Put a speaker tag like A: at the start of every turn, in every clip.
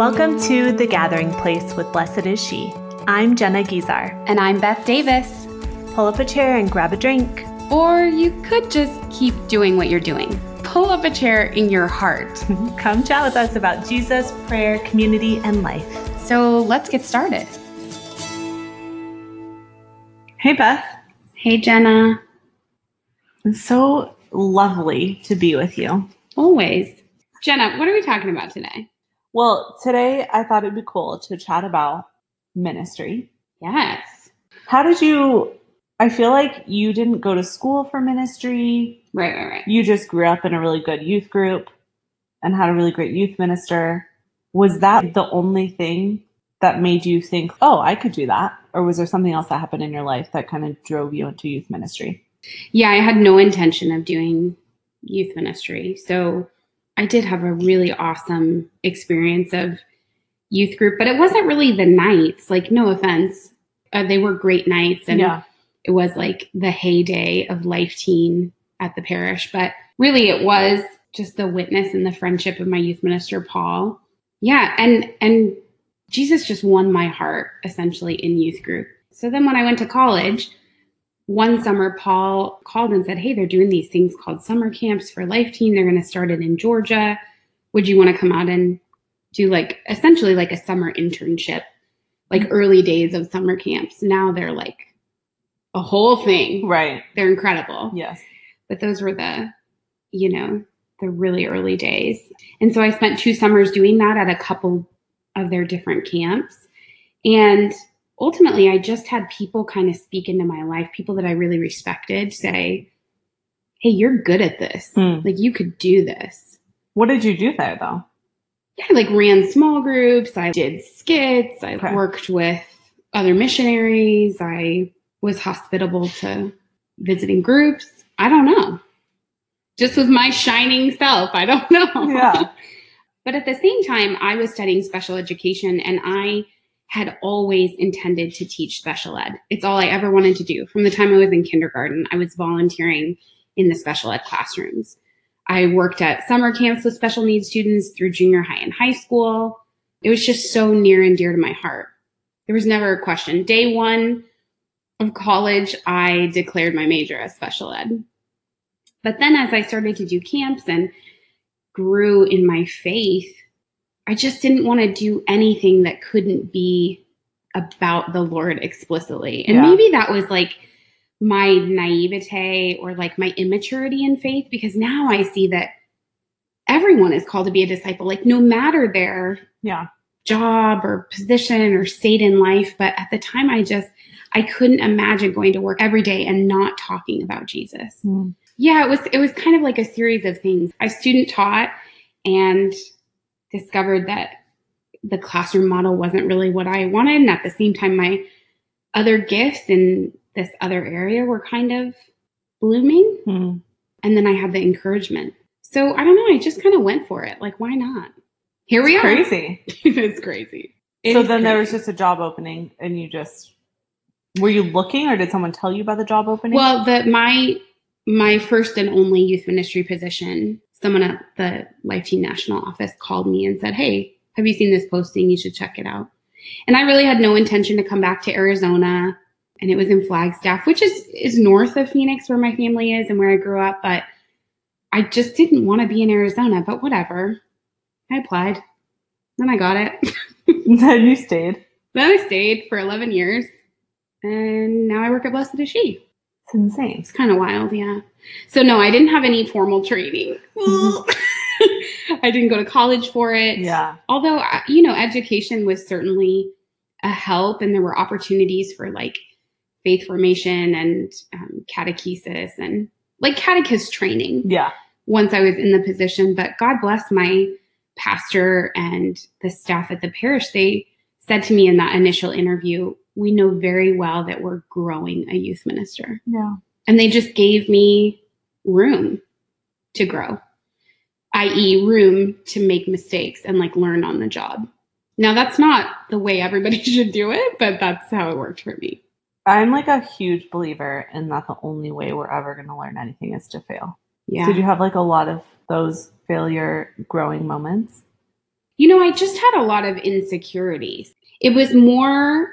A: Welcome to The Gathering Place with Blessed Is She. I'm Jenna Guizar.
B: And I'm Beth Davis.
A: Pull up a chair and grab a drink.
B: Or you could just keep doing what you're doing. Pull up a chair in your heart.
A: Come chat with us about Jesus, prayer, community, and life.
B: So let's get started.
A: Hey, Beth.
B: Hey, Jenna.
A: It's so lovely to be with you.
B: Always. Jenna, what are we talking about today?
A: Well, today I thought it'd be cool to chat about ministry.
B: Yes.
A: How did you? I feel like you didn't go to school for ministry.
B: Right, right, right.
A: You just grew up in a really good youth group and had a really great youth minister. Was that the only thing that made you think, oh, I could do that? Or was there something else that happened in your life that kind of drove you into youth ministry?
B: Yeah, I had no intention of doing youth ministry. So I did have a really awesome experience of youth group, but it wasn't really the nights. Like, no offense, uh, they were great nights, and
A: Yeah.
B: it was like the heyday of Life Teen at the parish. But really, it was just the witness and the friendship of my youth minister, Paul. Yeah, and and Jesus just won my heart essentially in youth group. So then, when I went to college, one summer, Paul called and said, Hey, they're doing these things called summer camps for Life Teen. They're going to start it in Georgia. Would you want to come out and do like essentially like a summer internship, like mm-hmm. early days of summer camps? Now they're like a whole thing.
A: Right.
B: They're incredible.
A: Yes.
B: But those were the, you know, the really early days. And so I spent two summers doing that at a couple of their different camps. And ultimately, I just had people kind of speak into my life, people that I really respected say, Hey, you're good at this.
A: Hmm.
B: Like, you could do this.
A: What did you do there, though?
B: Yeah, I like ran small groups. I did skits. I
A: Okay.
B: worked with other missionaries. I was hospitable to visiting groups. I don't know. Just was my shining self. I don't know.
A: Yeah.
B: but at the same time, I was studying special education and I had always intended to teach special ed. It's all I ever wanted to do. From the time I was in kindergarten, I was volunteering in the special ed classrooms. I worked at summer camps with special needs students through junior high and high school. It was just so near and dear to my heart. There was never a question. Day one of college, I declared my major as special ed. But then as I started to do camps and grew in my faith, I just didn't want to do anything that couldn't be about the Lord explicitly. And
A: Yeah.
B: maybe that was like my naivete or like my immaturity in faith because now I see that everyone is called to be a disciple, like no matter their
A: Yeah.
B: job or position or state in life. But at the time, I just, I couldn't imagine going to work every day and not talking about Jesus.
A: Hmm.
B: Yeah, it was it was kind of like a series of things. I student taught and discovered that the classroom model wasn't really what I wanted. And at the same time, my other gifts in this other area were kind of blooming.
A: Hmm.
B: And then I had the encouragement. So I don't know, I just kind of went for it. Like, why not? Here we
A: It's
B: are.
A: Crazy.
B: it is crazy. It
A: so then there was just a job opening, and you just were you looking, or did someone tell you about the job opening?
B: Well, the my my first and only youth ministry position, someone at the Life Teen National office called me and said, Hey, have you seen this posting? You should check it out. And I really had no intention to come back to Arizona. And it was in Flagstaff, which is is north of Phoenix where my family is and where I grew up, but I just didn't want to be in Arizona, but whatever. I applied. Then I got it.
A: then you stayed.
B: then I stayed for 11 years. And now I work at Blessed Is She.
A: It's insane.
B: It's kind of wild, yeah. So no, I didn't have any formal training. I didn't go to college for it.
A: Yeah.
B: Although you know, education was certainly a help, and there were opportunities for like faith formation and um, catechesis and like catechist training
A: Yeah.
B: once I was in the position. But God bless my pastor and the staff at the parish. They said to me in that initial interview, "We know very well that we're growing a youth minister."
A: Yeah.
B: and they just gave me room to grow i.e room to make mistakes and like learn on the job now that's not the way everybody should do it but that's how it worked for me
A: I'm like a huge believer in that the only way we're ever going to learn anything is to fail.
B: yeah
A: Did you have like a lot of those failure growing moments?
B: You know, I just had a lot of insecurities. It was more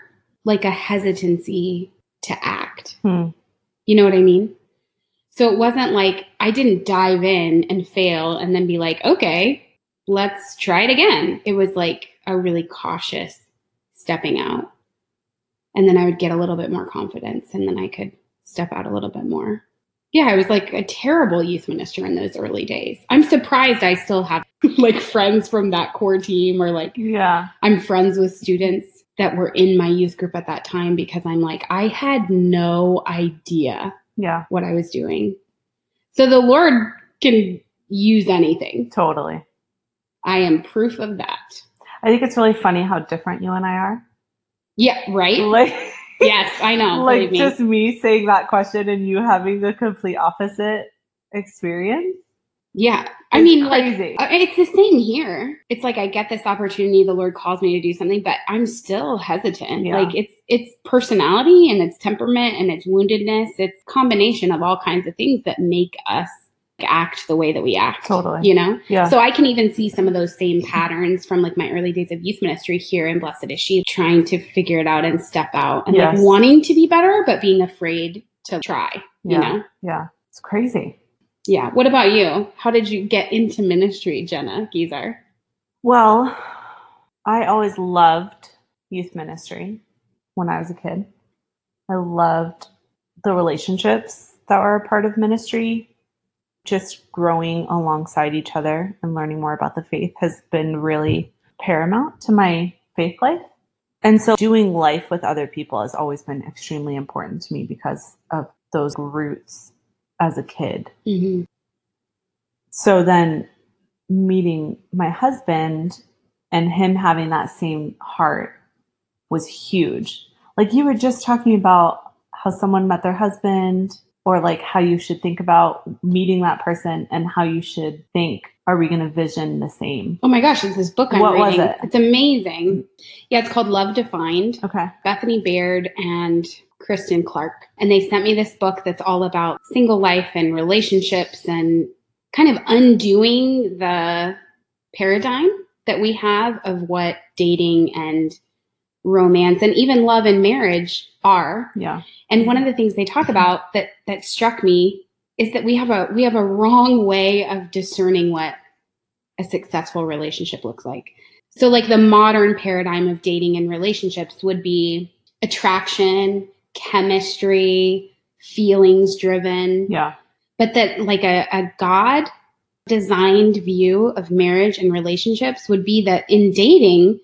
B: like a hesitancy to act.
A: Hmm.
B: You know what I mean? So it wasn't like I didn't dive in and fail and then be like, okay, let's try it again. It was like a really cautious stepping out. And then I would get a little bit more confidence and then I could step out a little bit more. Yeah, I was like a terrible youth minister in those early days. I'm surprised I still have like friends from that core team or like
A: Yeah.
B: I'm friends with students that were in my youth group at that time because I'm like, I had no idea
A: Yeah.
B: what I was doing. So the Lord can use anything.
A: Totally.
B: I am proof of that.
A: I think it's really funny how different you and I are.
B: Yeah, right?
A: Like,
B: yes, I know.
A: like
B: me.
A: just me saying that question and you having the complete opposite experience.
B: yeah. I mean,
A: crazy.
B: like, it's the same here. It's like I get this opportunity, the Lord calls me to do something, but I'm still hesitant.
A: Yeah.
B: Like it's it's personality and it's temperament and it's woundedness. It's combination of all kinds of things that make us act the way that we act.
A: Totally.
B: You know?
A: Yeah.
B: So I can even see some of those same patterns from like my early days of youth ministry here in Blessed is She, trying to figure it out and step out and
A: Yes.
B: like wanting to be better, but being afraid to try, you
A: Yeah.
B: know?
A: yeah. It's crazy.
B: Yeah. What about you? How did you get into ministry, Jenna Guizar?
A: Well, I always loved youth ministry when I was a kid. I loved the relationships that were a part of ministry. Just growing alongside each other and learning more about the faith has been really paramount to my faith life. And so doing life with other people has always been extremely important to me because of those roots as a kid.
B: Mm-hmm.
A: So then meeting my husband and him having that same heart was huge. Like you were just talking about how someone met their husband or like how you should think about meeting that person and how you should think are we going to vision the same?
B: Oh my gosh, it's this book I'm
A: What was
B: reading.
A: it?
B: It's amazing. Yeah, it's called Love Defined.
A: Okay.
B: Bethany Baird and Kristen Clark. And they sent me this book that's all about single life and relationships and kind of undoing the paradigm that we have of what dating and romance and even love and marriage are.
A: Yeah.
B: And one of the things they talk about that that struck me is that we have a we have a wrong way of discerning what a successful relationship looks like. So like the modern paradigm of dating and relationships would be attraction, chemistry, feelings driven,
A: Yeah.
B: but that like a, a God designed view of marriage and relationships would be that in dating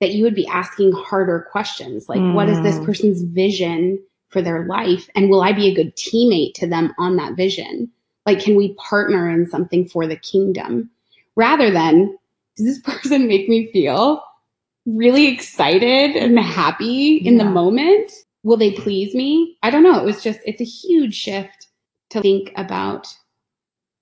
B: that you would be asking harder questions like what is this
A: Mm.
B: person's vision for their life and will I be a good teammate to them on that vision? Like can we partner in something for the kingdom rather than does this person make me feel really excited and happy in the moment? Will they please me? I don't know. It was just, it's a huge shift to think about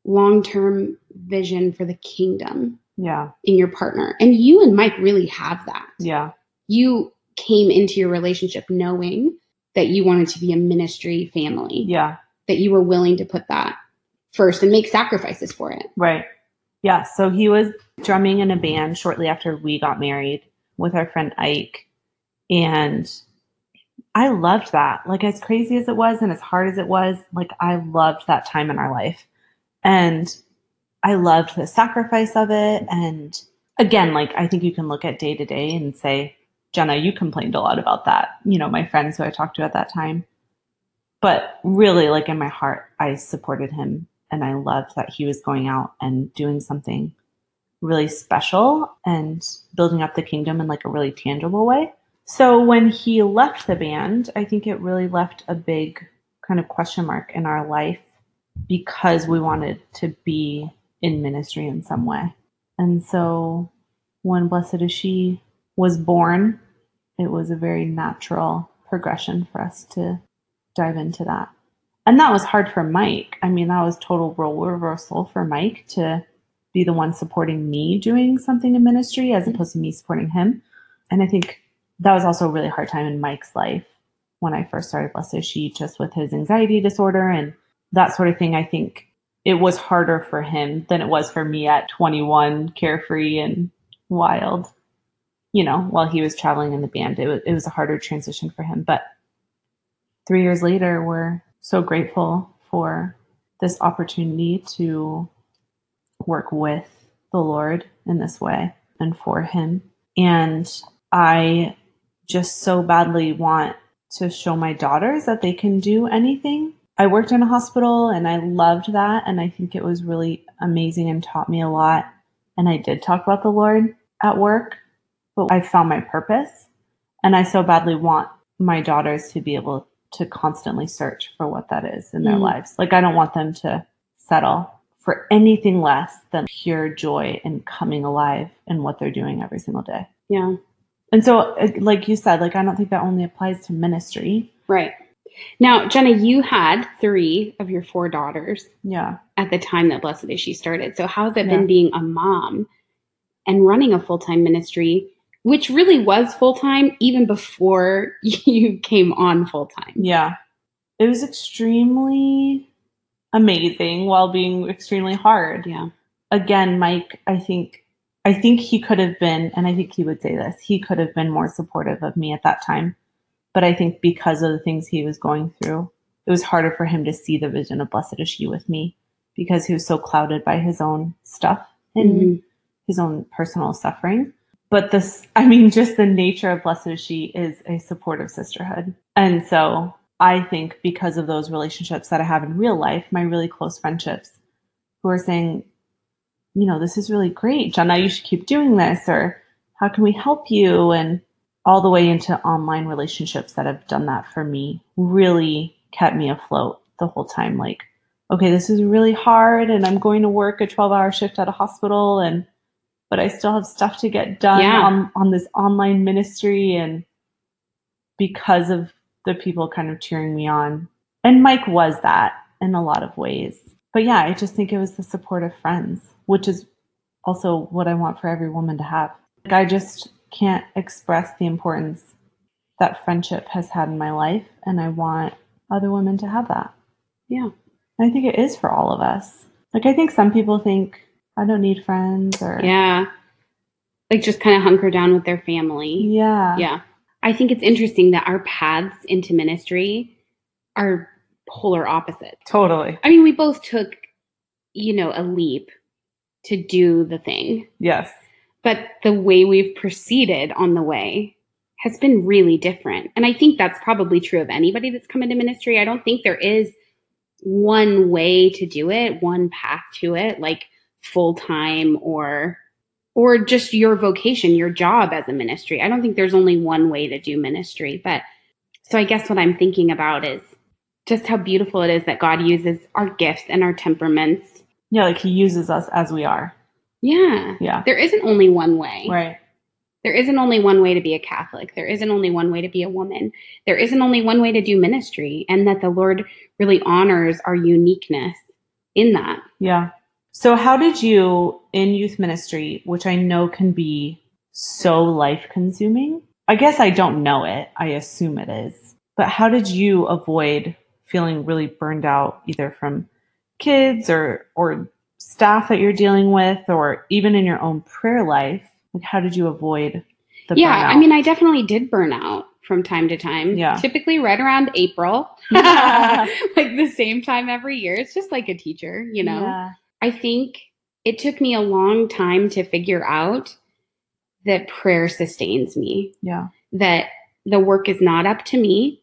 B: long term vision for the kingdom
A: Yeah.
B: in your partner. And you and Mike really have that.
A: Yeah.
B: You came into your relationship knowing that you wanted to be a ministry family,
A: Yeah.
B: that you were willing to put that first and make sacrifices for it.
A: Right. Yeah. So he was drumming in a band shortly after we got married with our friend Ike. And I loved that. Like, as crazy as it was and as hard as it was, like, I loved that time in our life. And I loved the sacrifice of it. And again, like, I think you can look at day to day and say, Jenna, you complained a lot about that. You know, my friends who I talked to at that time. But really, like, in my heart, I supported him and I loved that he was going out and doing something really special and building up the kingdom in like a really tangible way. So when he left the band, I think it really left a big kind of question mark in our life because we wanted to be in ministry in some way. And so when Blessed is She was born, it was a very natural progression for us to dive into that and that was hard for Mike. I mean, that was total role reversal for Mike to be the one supporting me doing something in ministry as opposed to me supporting him. And I think that was also a really hard time in Mike's life when I first started Blessed is She, just with his anxiety disorder and that sort of thing. I think it was harder for him than it was for me at 21, carefree and wild. You know, while he was traveling in the band, it was, it was a harder transition for him. But three years later, we're so grateful for this opportunity to work with the Lord in this way and for Him. And I just so badly want to show my daughters that they can do anything. I worked in a hospital and I loved that. And I think it was really amazing and taught me a lot. And I did talk about the Lord at work, but I found my purpose. And I so badly want my daughters to be able to constantly search for what that is in their
B: Mm.
A: lives. Like, I don't want them to settle for anything less than pure joy and coming alive in what they're doing every single day.
B: Yeah.
A: And so, uh, like you said, like I don't think that only applies to ministry.
B: Right. Now, Jenna, you had three of your four daughters
A: Yeah.
B: at the time that Blessed Is She started. So, how's it
A: Yeah.
B: been being a mom and running a full time ministry, which really was full time even before you came on full time?
A: Yeah. It was extremely amazing while being extremely hard.
B: Yeah.
A: Again, Mike, I think I think he could have been and I think he would say this. He could have been more supportive of me at that time. But I think because of the things he was going through, it was harder for him to see the vision of Blessed is She with me because he was so clouded by his own stuff and
B: Mhm.
A: his own personal suffering. But this, I mean, just the nature of Blessed is She is a supportive sisterhood. And so I think because of those relationships that I have in real life, my really close friendships who are saying, you know, this is really great, Jenna, you should keep doing this, or how can we help you? And all the way into online relationships that have done that for me really kept me afloat the whole time. Like, okay, this is really hard, and I'm going to work a 12 hour shift at a hospital, and but I still have stuff to get done
B: Yeah.
A: on, on this online ministry. And because of the people kind of cheering me on, and Mike was that in a lot of ways. But yeah, I just think it was the support of friends, which is also what I want for every woman to have. Like, I just can't express the importance that friendship has had in my life, and I want other women to have that.
B: Yeah.
A: And I think it is for all of us. Like, I think some people think, I don't need friends, or
B: Yeah. Like just kind of hunker down with their family.
A: yeah,
B: Yeah. I think it's interesting that our paths into ministry are polar opposites.
A: totally.
B: I mean, we both took, you know, a leap to do the thing,
A: Yes,
B: but the way we've proceeded on the way has been really different. And I think that's probably true of anybody that's come into ministry. I don't think there is one way to do it, one path to it, like full time or or just your vocation, your job as a ministry. I don't think there's only one way to do ministry, but so I guess what I'm thinking about is just how beautiful it is that God uses our gifts and our temperaments.
A: yeah, like he uses us as we are.
B: Yeah.
A: Yeah,
B: There isn't only one way.
A: right.
B: There isn't only one way to be a Catholic. There isn't only one way to be a woman. There isn't only one way to do ministry, and that the Lord really honors our uniqueness in that.
A: Yeah. So, how did you in youth ministry, which I know can be so life consuming? I guess I don't know it. I assume it is. But how did you avoid feeling really burned out either from kids or or staff that you're dealing with or even in your own prayer life? Like how did you avoid the
B: yeah,
A: burnout?
B: I mean, I definitely did burn out from time to time.
A: Yeah.
B: Typically right around April, like the same time every year. It's just like a teacher, you know?
A: Yeah.
B: I think it took me a long time to figure out that prayer sustains me,
A: Yeah.
B: that the work is not up to me,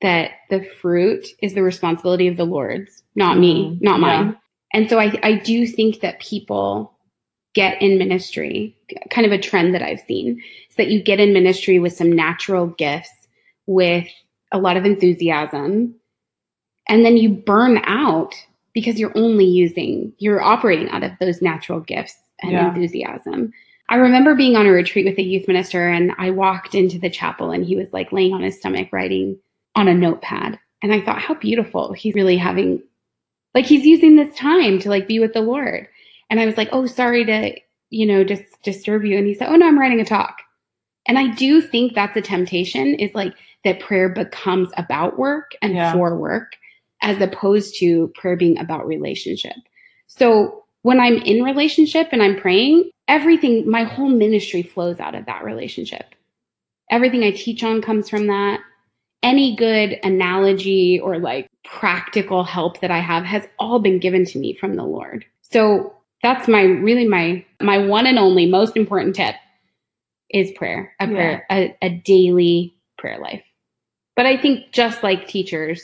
B: that the fruit is the responsibility of the Lord's, not me,
A: Mhm.
B: not
A: Yeah.
B: mine. And so I, I do think that people get in ministry, kind of a trend that I've seen, is that you get in ministry with some natural gifts, with a lot of enthusiasm, and then you burn out because you're only using, you're operating out of those natural gifts and
A: Yeah.
B: enthusiasm. I remember being on a retreat with a youth minister, and I walked into the chapel, and he was like laying on his stomach writing on a notepad. And I thought, how beautiful. He's really having, like, he's using this time to like be with the Lord. And I was like, oh, sorry to, you know, just disturb you. And he said, oh, no, I'm writing a talk. And I do think that's a temptation is like that prayer becomes about work and
A: Yeah.
B: for work as opposed to prayer being about relationship. So when I'm in relationship and I'm praying, everything, my whole ministry flows out of that relationship. Everything I teach on comes from that. Any good analogy or like practical help that I have has all been given to me from the Lord. So that's my really my my one and only most important tip is prayer, a prayer, a, a daily prayer life. But I think just like teachers,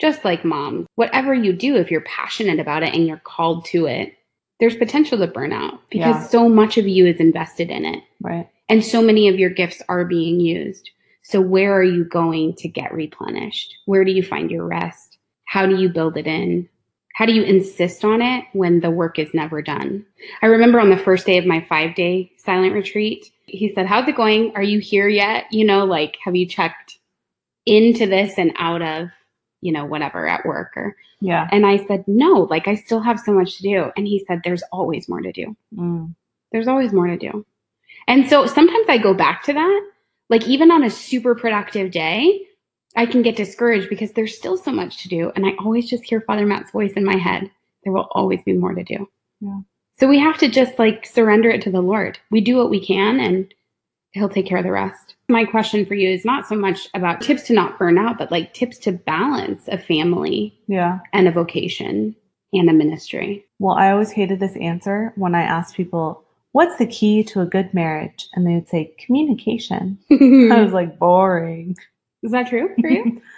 B: just like moms, whatever you do, if you're passionate about it and you're called to it, there's potential to burn out because
A: Yeah.
B: so much of you is invested in it.
A: Right.
B: And so many of your gifts are being used. So where are you going to get replenished? Where do you find your rest? How do you build it in? How do you insist on it when the work is never done? I remember on the first day of my five day silent retreat, he said, How's it going? Are you here yet? You know, like, have you checked into this and out of, you know, whatever at work or,
A: Yeah.
B: and I said, No, like, I still have so much to do. And he said, There's always more to do
A: Mm.
B: there's always more to do. And so sometimes I go back to that. Like even on a super productive day, I can get discouraged because there's still so much to do. And I always just hear Father Matt's voice in my head. There will always be more to do.
A: Yeah.
B: So we have to just like surrender it to the Lord. We do what we can and he'll take care of the rest. My question for you is not so much about tips to not burn out, but like tips to balance a family
A: Yeah.
B: and a vocation and a ministry.
A: Well, I always hated this answer when I asked people, what's the key to a good marriage? And they would say communication. I was like, boring.
B: is that true for you?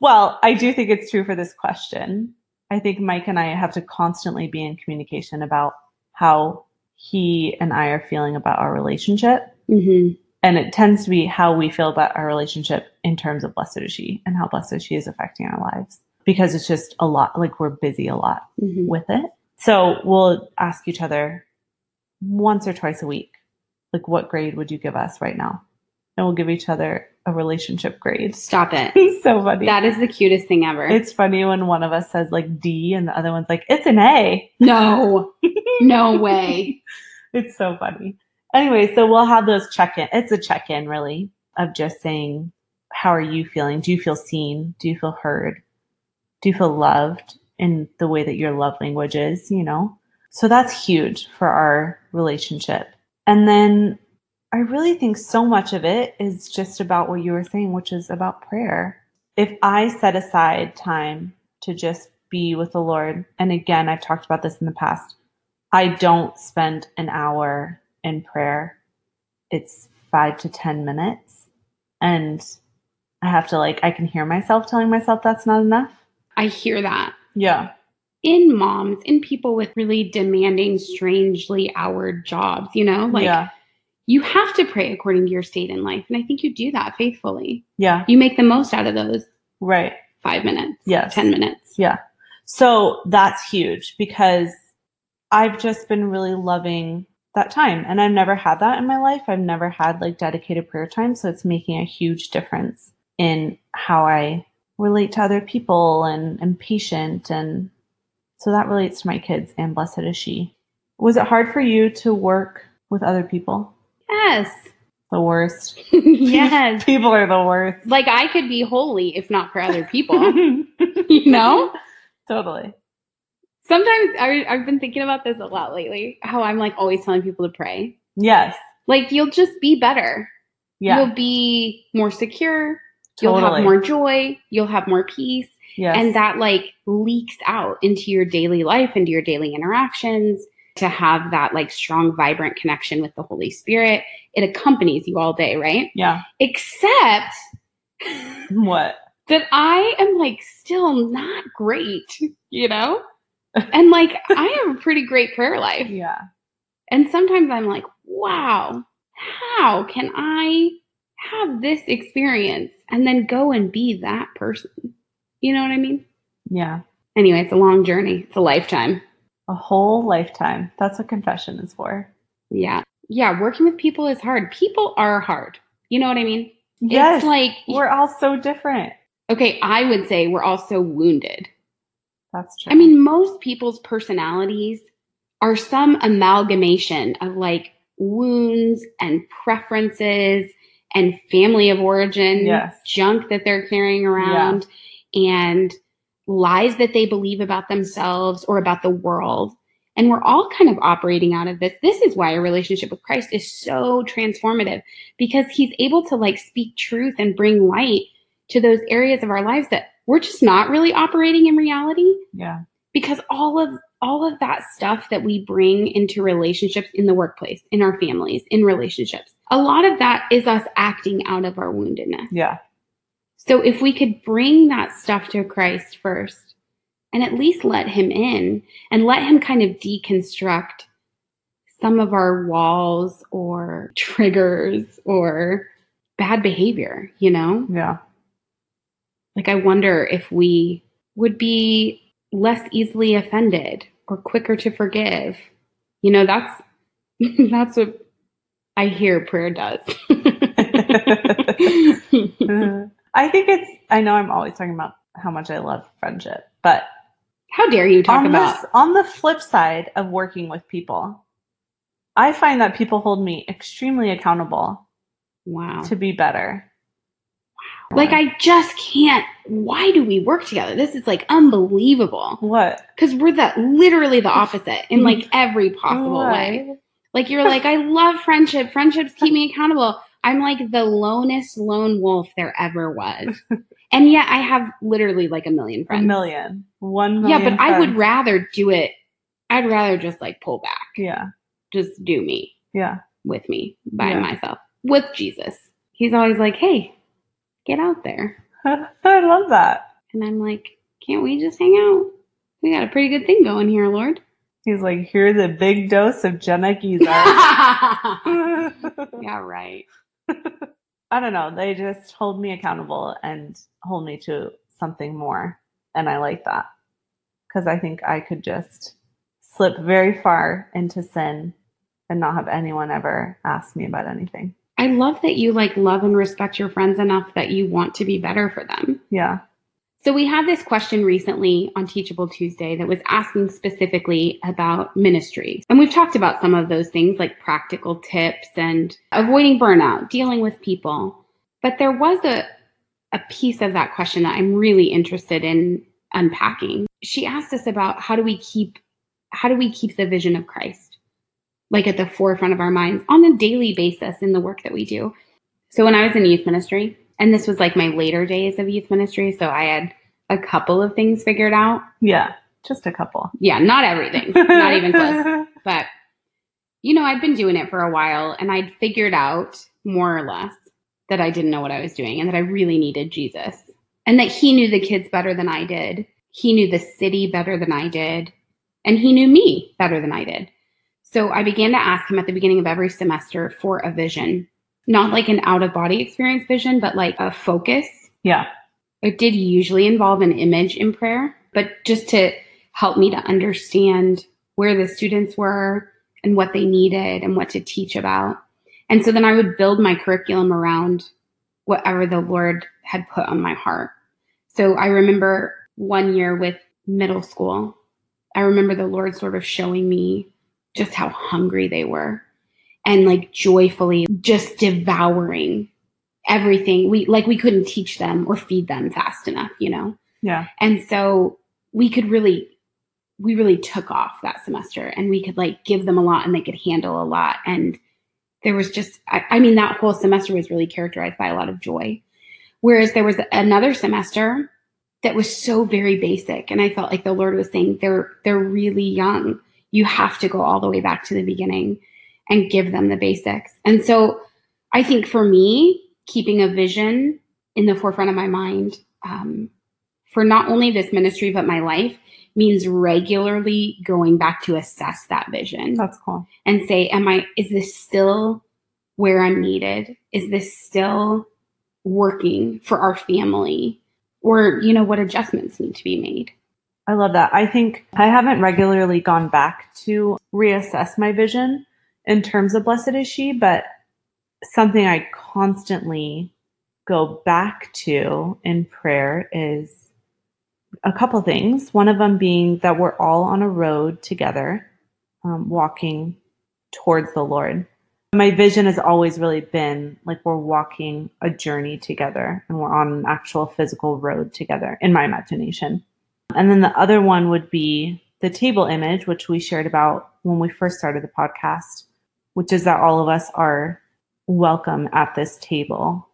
A: Well, I do think it's true for this question. I think Mike and I have to constantly be in communication about how he and I are feeling about our relationship.
B: hmm
A: And it tends to be how we feel about our relationship in terms of Blessed is She and how Blessed is She is affecting our lives. Because it's just a lot, like we're busy a lot
B: hmm
A: with it. So we'll ask each other once or twice a week, like, what grade would you give us right now? And we'll give each other a relationship grade.
B: Stop it.
A: It's so funny.
B: That is the cutest thing ever.
A: It's funny when one of us says like D and the other one's like, it's an A.
B: no, no way.
A: It's so funny. Anyway, so we'll have those check in. It's a check in, really, of just saying, how are you feeling? Do you feel seen? Do you feel heard? Do you feel loved in the way that your love language is? You know? So that's huge for our relationship. And then I really think so much of it is just about what you were saying, which is about prayer. If I set aside time to just be with the Lord, and again, I've talked about this in the past, I don't spend an hour in prayer. It's five to 10 minutes. And I have to, like, I can hear myself telling myself that's not enough.
B: I hear that.
A: Yeah.
B: In moms, in people with really demanding, strangely houred jobs, you know, like
A: yeah.
B: you have to pray according to your state in life. And I think you do that faithfully.
A: Yeah.
B: You make the most out of those
A: Right.
B: five minutes,
A: Yes.
B: 10 minutes.
A: Yeah. So that's huge because I've just been really loving that time. And I've never had that in my life. I've never had like dedicated prayer time. So it's making a huge difference in how I relate to other people and am patient. And so that relates to my kids and blessed is she. Was it hard for you to work with other people?
B: Yes.
A: The worst.
B: yes.
A: People are the worst.
B: Like I could be holy if not for other people, you know?
A: Totally.
B: Sometimes I, I've been thinking about this a lot lately, how I'm like always telling people to pray.
A: Yes.
B: Like you'll just be better.
A: Yeah.
B: You'll be more secure. Totally. You'll have more joy. You'll have more peace.
A: Yes.
B: And that like leaks out into your daily life, into your daily interactions to have that like strong, vibrant connection with the Holy Spirit. It accompanies you all day, right?
A: yeah.
B: Except
A: What?
B: that I am like still not great, you know? And like I have a pretty great prayer life.
A: Yeah.
B: And sometimes I'm like, wow, how can I have this experience and then go and be that person? You know what I mean?
A: Yeah.
B: Anyway, it's a long journey. It's a lifetime.
A: A whole lifetime. That's what confession is for.
B: Yeah. Yeah. Working with people is hard. People are hard. You know what I mean?
A: Yes.
B: It's like,
A: we're all so different.
B: okay, I would say we're all so wounded.
A: That's true.
B: I mean, most people's personalities are some amalgamation of like wounds and preferences and family of origin
A: Yes.
B: junk that they're carrying around and lies that they believe about themselves or about the world. And we're all kind of operating out of this. This is why a relationship with Christ is so transformative because he's able to like speak truth and bring light to those areas of our lives that we're just not really operating in reality.
A: Yeah.
B: Because all of all of that stuff that we bring into relationships in the workplace, in our families, in relationships, a lot of that is us acting out of our woundedness.
A: Yeah.
B: So if we could bring that stuff to Christ first and at least let him in and let him kind of deconstruct some of our walls or triggers or bad behavior, you know?
A: Yeah.
B: Like, I wonder if we would be less easily offended or quicker to forgive. You know, that's that's what I hear prayer does. Uh-huh.
A: I think it's I know I'm always talking about how much I love friendship, but
B: how dare you talk
A: on
B: about
A: this, on the flip side of working with people, I find that people hold me extremely accountable
B: wow.
A: to be better. Wow.
B: Like I just can't. Why do we work together? This is like unbelievable.
A: What?
B: Because we're the literally the opposite in like every possible way. Like you're like, I love friendship. Friendships keep me accountable. I'm like the lonest lone wolf there ever was. And yet I have literally like a million
A: A
B: friends.
A: million.
B: Yeah,
A: million.
B: but I would rather do it. I'd rather just like pull back.
A: Yeah.
B: Just do me
A: Yeah.
B: with me by
A: Yeah.
B: myself with Jesus. He's always like, hey, get out there.
A: I love that.
B: And I'm like, can't we just hang out? We got a pretty good thing going here, Lord.
A: He's like, here's a big dose of Jenna Guizar.
B: yeah, right.
A: I don't know. They just hold me accountable and hold me to something more. And I like that because I think I could just slip very far into sin and not have anyone ever ask me about anything.
B: I love that you like love and respect your friends enough that you want to be better for them.
A: Yeah.
B: So we had this question recently on Teachable Tuesday that was asking specifically about ministry. And we've talked about some of those things like practical tips and avoiding burnout, dealing with people. But there was a a piece of that question that I'm really interested in unpacking. She asked us about how do we keep how do we keep the vision of Christ like at the forefront of our minds on a daily basis in the work that we do. So when I was in youth ministry, and this was like my later days of youth ministry, so I had a couple of things figured out.
A: Yeah. Just a couple.
B: Yeah, not everything, not even close. But you know, I'd been doing it for a while and I'd figured out more or less that I didn't know what I was doing and that I really needed Jesus. And that he knew the kids better than I did. He knew the city better than I did. And he knew me better than I did. So I began to ask him at the beginning of every semester for a vision, not like an out of body experience vision, but like a focus.
A: Yeah.
B: It did usually involve an image in prayer, but just to help me to understand where the students were and what they needed and what to teach about. And so then I would build my curriculum around whatever the Lord had put on my heart. So I remember one year with middle school, I remember the Lord sort of showing me just how hungry they were and like joyfully just devouring everything. We like we couldn't teach them or feed them fast enough, you know?
A: Yeah.
B: And so we could really, we really took off that semester and we could like give them a lot and they could handle a lot. And there was just, I, I mean, that whole semester was really characterized by a lot of joy. Whereas there was another semester that was so very basic. And I felt like the Lord was saying, they're, they're really young. You have to go all the way back to the beginning and give them the basics. And so I think for me, keeping a vision in the forefront of my mind, um, for not only this ministry but my life means regularly going back to assess that vision
A: That's cool.
B: and say am i is this still where i'm needed is this still working for our family or you know what adjustments need to be made
A: I love that. I think I haven't regularly gone back to reassess my vision in terms of Blessed is She, but something I constantly go back to in prayer is a couple things. One of them being that we're all on a road together, um, walking towards the Lord. My vision has always really been like we're walking a journey together and we're on an actual physical road together in my imagination. And then the other one would be the table image, which we shared about when we first started the podcast, which is that all of us are welcome at this table.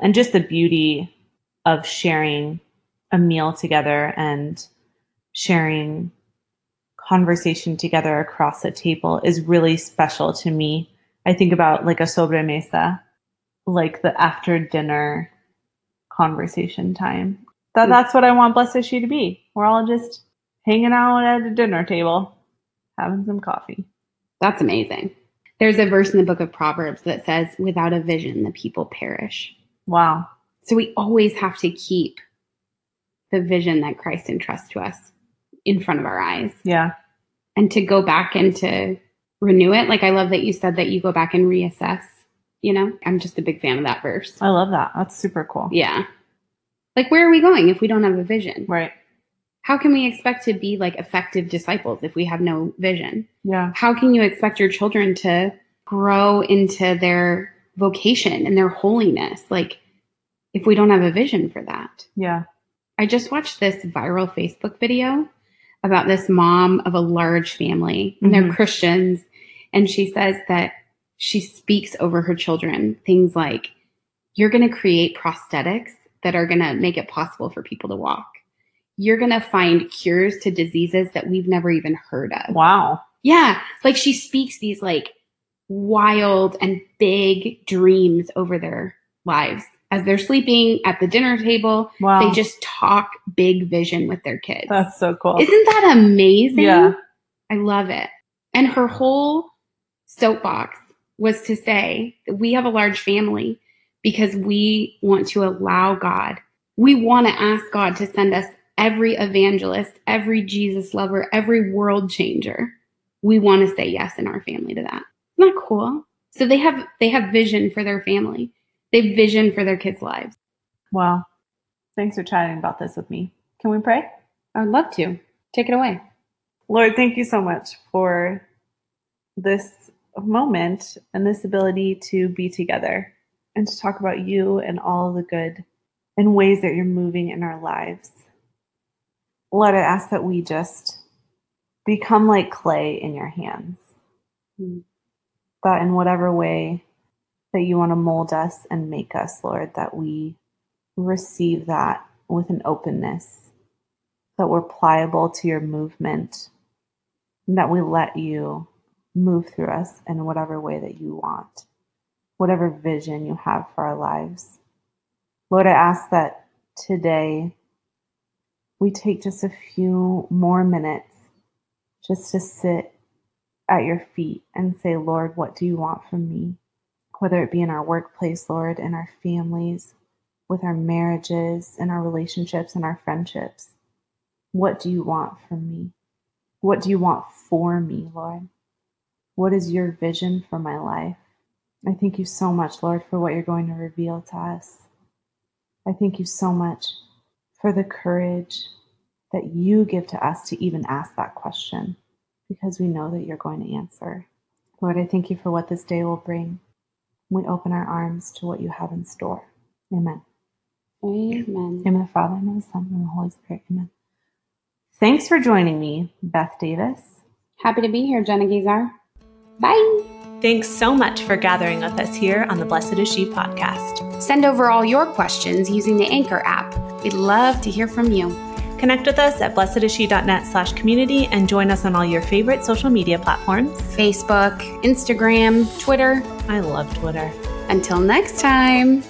A: And just the beauty of sharing a meal together and sharing conversation together across a table is really special to me. I think about like a sobremesa, like the after dinner conversation time. That mm. that's what I want Blessed She to be. We're all just hanging out at a dinner table, having some coffee.
B: That's amazing. There's a verse in the book of Proverbs that says, without a vision, the people perish.
A: Wow.
B: So we always have to keep the vision that Christ entrusts to us in front of our eyes
A: Yeah.
B: and to go back and to renew it. Like I love that you said that you go back and reassess. You know, I'm just a big fan of that verse.
A: I love that. That's super cool.
B: Yeah. Like, where are we going if we don't have a vision?
A: Right.
B: How can we expect to be like effective disciples if we have no vision?
A: Yeah.
B: How can you expect your children to grow into their vocation and their holiness? Like, if we don't have a vision for that.
A: Yeah.
B: I just watched this viral Facebook video about this mom of a large family, and they're
A: Mhm.
B: Christians. And she says that she speaks over her children things like, You're going to create prosthetics that are going to make it possible for people to walk. You're going to find cures to diseases that we've never even heard of.
A: Wow.
B: Yeah. Like she speaks these like wild and big dreams over their lives. As they're sleeping at the dinner table,
A: Wow.
B: they just talk big vision with their kids.
A: That's so cool.
B: Isn't that amazing?
A: Yeah.
B: I love it. And her whole soapbox was to say that we have a large family because we want to allow God. We want to ask God to send us every evangelist, every Jesus lover, every world changer. We want to say yes in our family to that. Isn't that cool? So they have they have vision for their family. They have vision for their kids' lives.
A: Wow. Thanks for chatting about this with me. Can we pray?
B: I would love to. Take it away.
A: Lord, thank you so much for this moment and this ability to be together and to talk about you and all the good and ways that you're moving in our lives. Lord, I ask that we just become like clay in your hands.
B: Mm.
A: That in whatever way that you want to mold us and make us, Lord, that we receive that with an openness, that we're pliable to your movement, and that we let you move through us in whatever way that you want, whatever vision you have for our lives. Lord, I ask that today we take just a few more minutes just to sit at your feet and say, Lord, what do you want from me? Whether it be in our workplace, Lord, in our families, with our marriages, in our relationships, and our friendships. What do you want from me? What do you want for me, Lord? What is your vision for my life? I thank you so much, Lord, for what you're going to reveal to us. I thank you so much for the courage that you give to us to even ask that question because we know that you're going to answer. Lord, I thank you for what this day will bring. We open our arms to what you have in store. Amen.
B: Amen.
A: In the name Father, and the Son, and the Holy Spirit. Amen. Thanks for joining me, Beth Davis.
B: Happy to be here, Jenna Guizar. Bye.
A: Thanks so much for gathering with us here on the Blessed is She podcast.
B: Send over all your questions using the Anchor app. We'd love to hear from you.
A: Connect with us at blessedisshe.net slash community and join us on all your favorite social media platforms.
B: Facebook, Instagram, Twitter.
A: I love Twitter.
B: Until next time.